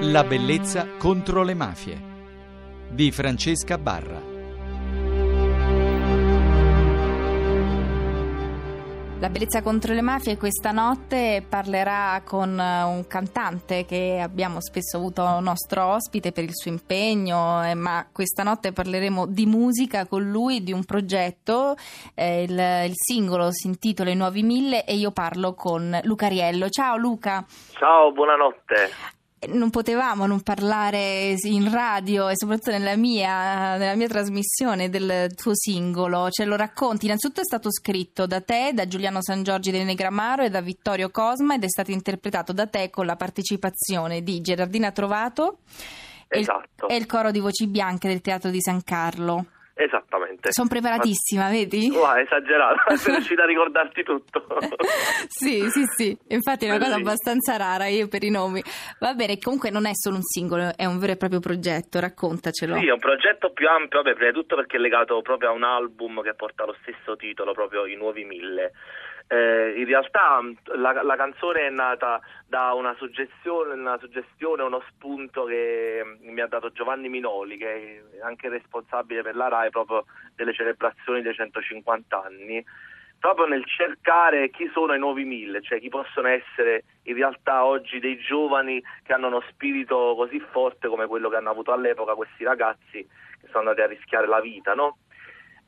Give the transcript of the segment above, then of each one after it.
La bellezza contro le mafie di Francesca Barra. La bellezza contro le mafie questa notte parlerà con eh, un cantante che abbiamo spesso avuto nostro ospite per il suo impegno, eh, ma questa notte parleremo di musica con lui, di un progetto. Eh, il, il, singolo si intitola I Nuovi Mille e io parlo con Luca Riello. Ciao Luca. Ciao, buonanotte non potevamo non parlare in radio e soprattutto nella mia, nella mia, trasmissione del tuo singolo, ce lo racconti. Innanzitutto è stato scritto da te, da Giuliano San Giorgi del Negramaro e da Vittorio Cosma ed è stato interpretato da te con la partecipazione di Gerardina Trovato esatto. e, il, e il coro di voci bianche del Teatro di San Carlo. Esattamente. Sono preparatissima, Ma... vedi? Wow, esagerato, sei riuscita a ricordarti tutto. sì, sì, sì, infatti è una cosa abbastanza rara io per i nomi. Va bene, comunque non è solo un singolo, è un vero e proprio progetto, raccontacelo. Sì, è un progetto più ampio, vabbè, prima di tutto perché è legato proprio a un album che porta lo stesso titolo, proprio I Nuovi Mille. Eh, in realtà la, la, canzone è nata da una suggestione, una suggestione, uno spunto che mi ha dato Giovanni Minoli, che è anche responsabile per la RAI proprio delle celebrazioni dei 150 anni, proprio nel cercare chi sono i nuovi mille, cioè chi possono essere in realtà oggi dei giovani che hanno uno spirito così forte come quello che hanno avuto all'epoca questi ragazzi che sono andati a rischiare la vita, no?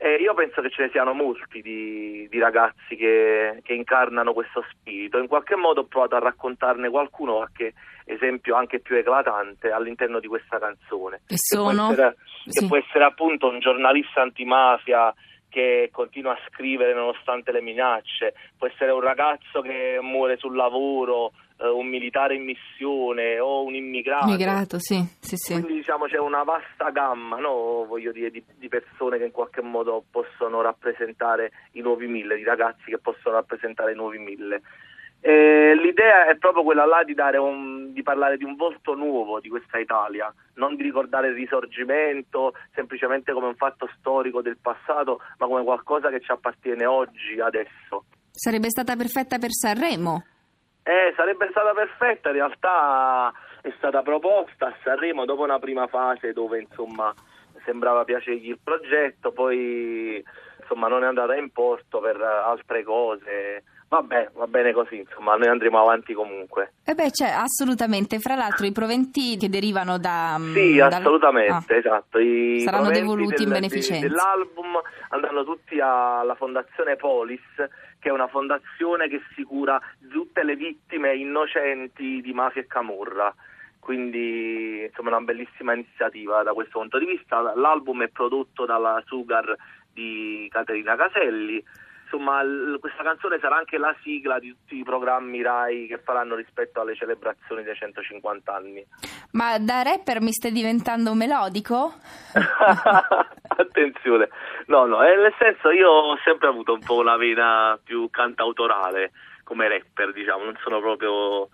E io penso che ce ne siano molti di, di ragazzi che, che, incarnano questo spirito. In qualche modo ho provato a raccontarne qualcuno, qualche esempio anche più eclatante all'interno di questa canzone. Che sono? Che può essere, sì. che può essere appunto un giornalista antimafia che continua a scrivere nonostante le minacce, può essere un ragazzo che muore sul lavoro, eh, un militare in missione o un immigrato. Immigrato, sì, sì, sì. Quindi diciamo c'è una vasta gamma, no? voglio dire, di, di, persone che in qualche modo possono rappresentare i nuovi mille, di ragazzi che possono rappresentare i nuovi mille. Eh, l'idea è proprio quella là di, un, di, parlare di un volto nuovo di questa Italia, non di ricordare il risorgimento semplicemente come un fatto storico del passato, ma come qualcosa che ci appartiene oggi, adesso. Sarebbe stata perfetta per Sanremo. Eh, sarebbe stata perfetta, in realtà è stata proposta a Sanremo dopo una prima fase dove insomma sembrava piacergli il progetto, poi insomma non è andata in porto per altre cose Vabbè, va bene così, insomma, noi andremo avanti comunque. Eh beh, cioè, assolutamente. Fra l'altro i proventi che derivano da... Mm, sì, dal... assolutamente, ah. esatto. I Saranno devoluti del, in beneficenza. Dell'album andranno tutti alla Fondazione Polis, che è una fondazione che si cura tutte le vittime innocenti di mafia e camorra quindi insomma una bellissima iniziativa da questo punto di vista. L'album è prodotto dalla Sugar di Caterina Caselli insomma l- questa canzone sarà anche la sigla di tutti i programmi RAI che faranno rispetto alle celebrazioni dei 150 anni. Ma da rapper mi stai diventando melodico? Attenzione, no, no, eh, nel senso io ho sempre avuto un po' una vena più cantautorale come rapper, diciamo, non sono proprio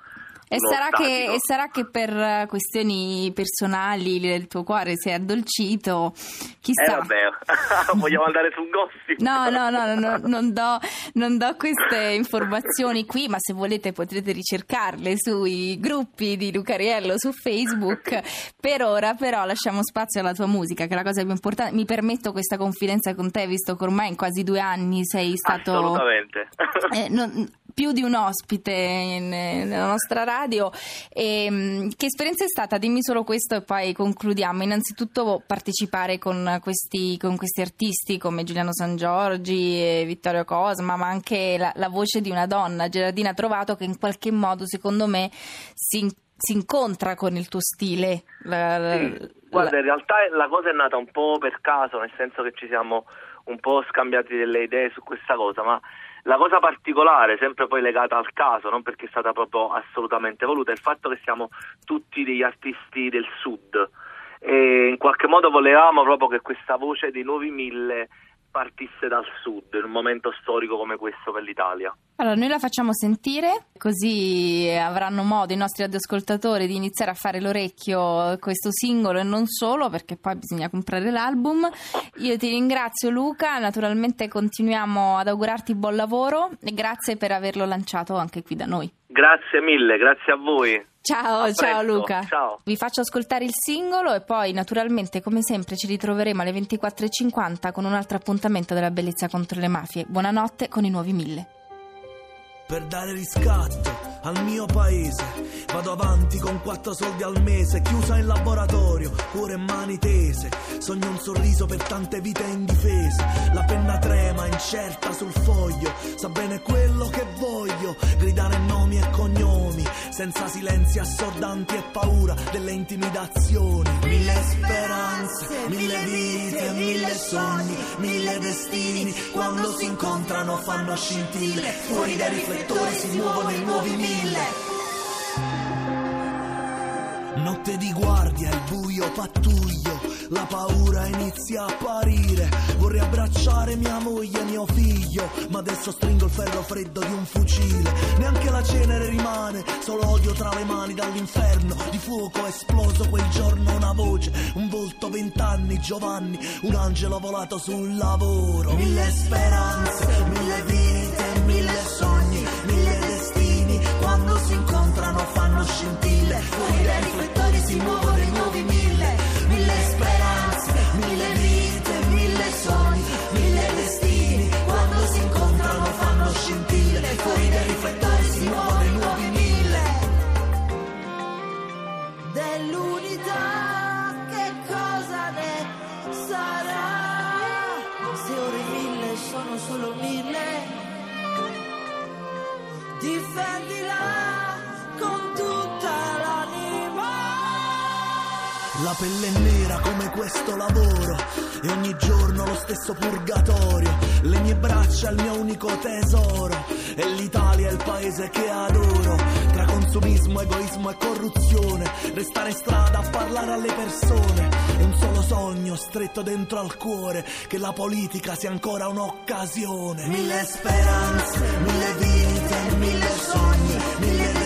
e sarà, che, e sarà, che, per questioni personali il tuo cuore si è addolcito, chissà. Eh vabbè, vogliamo andare su un gossip? No, no, no, no non, do, non, do, queste informazioni qui, ma se volete potrete ricercarle sui gruppi di Lucariello su Facebook. Per ora però lasciamo spazio alla tua musica, che è la cosa più importante. Mi permetto questa confidenza con te, visto che ormai in quasi due anni sei stato... Assolutamente. Eh, non, più di un ospite in, nella nostra radio. E, ehm, che esperienza è stata? Dimmi solo questo e poi concludiamo. Innanzitutto partecipare con questi, con questi artisti come Giuliano San Giorgi e Vittorio Cosma, ma anche la, la voce di una donna, Gerardina Trovato, che in qualche modo secondo me si, si incontra con il tuo stile. La, la, sì. Guarda, in realtà la cosa è nata un po' per caso, nel senso che ci siamo un po' scambiati delle idee su questa cosa, ma la cosa particolare, sempre poi legata al caso, non perché è stata proprio assolutamente voluta, è il fatto che siamo tutti degli artisti del sud. E in qualche modo volevamo proprio che questa voce dei nuovi mille partisse dal sud in un momento storico come questo per l'Italia. Allora, noi la facciamo sentire, così avranno modo i nostri ascoltatori di iniziare a fare l'orecchio questo singolo e non solo, perché poi bisogna comprare l'album. Io ti ringrazio Luca, naturalmente continuiamo ad augurarti buon lavoro e grazie per averlo lanciato anche qui da noi. Grazie mille, grazie a voi. Ciao, ciao Luca. Ciao. Vi faccio ascoltare il singolo e poi naturalmente come sempre ci ritroveremo alle 24.50 con un altro appuntamento della bellezza contro le mafie. Buonanotte con i nuovi mille. Per dare riscatto al mio paese vado avanti con quattro soldi al mese chiusa in laboratorio cuore e mani tese sogno un sorriso per tante vite indifese la penna trema incerta sul foglio sa bene quello che voglio senza silenzi assordanti e paura delle intimidazioni mille speranze mille vite mille sogni mille destini quando si incontrano fanno scintille fuori dai riflettori si muovono i nuovi mille Notte di guardia, il buio pattuglio, la paura inizia a apparire. Vorrei abbracciare mia moglie e mio figlio, ma adesso stringo il ferro freddo di un fucile. Neanche la solo odio tra le mani dall'inferno. Di fuoco è esploso quel giorno una voce, un volto vent'anni, Giovanni, un angelo volato sul lavoro. Mille speranze, mille vite, mille sogni, mille destini. Quando si incontrano fanno scintille, La pelle è nera come questo lavoro e ogni giorno lo stesso purgatorio. Le mie braccia il mio unico tesoro e l'Italia è il paese che adoro. Tra consumismo, egoismo e corruzione, restare in strada a parlare alle persone è un solo sogno stretto dentro al cuore che la politica sia ancora un'occasione. Mille speranze, mille vite, mille sogni, mille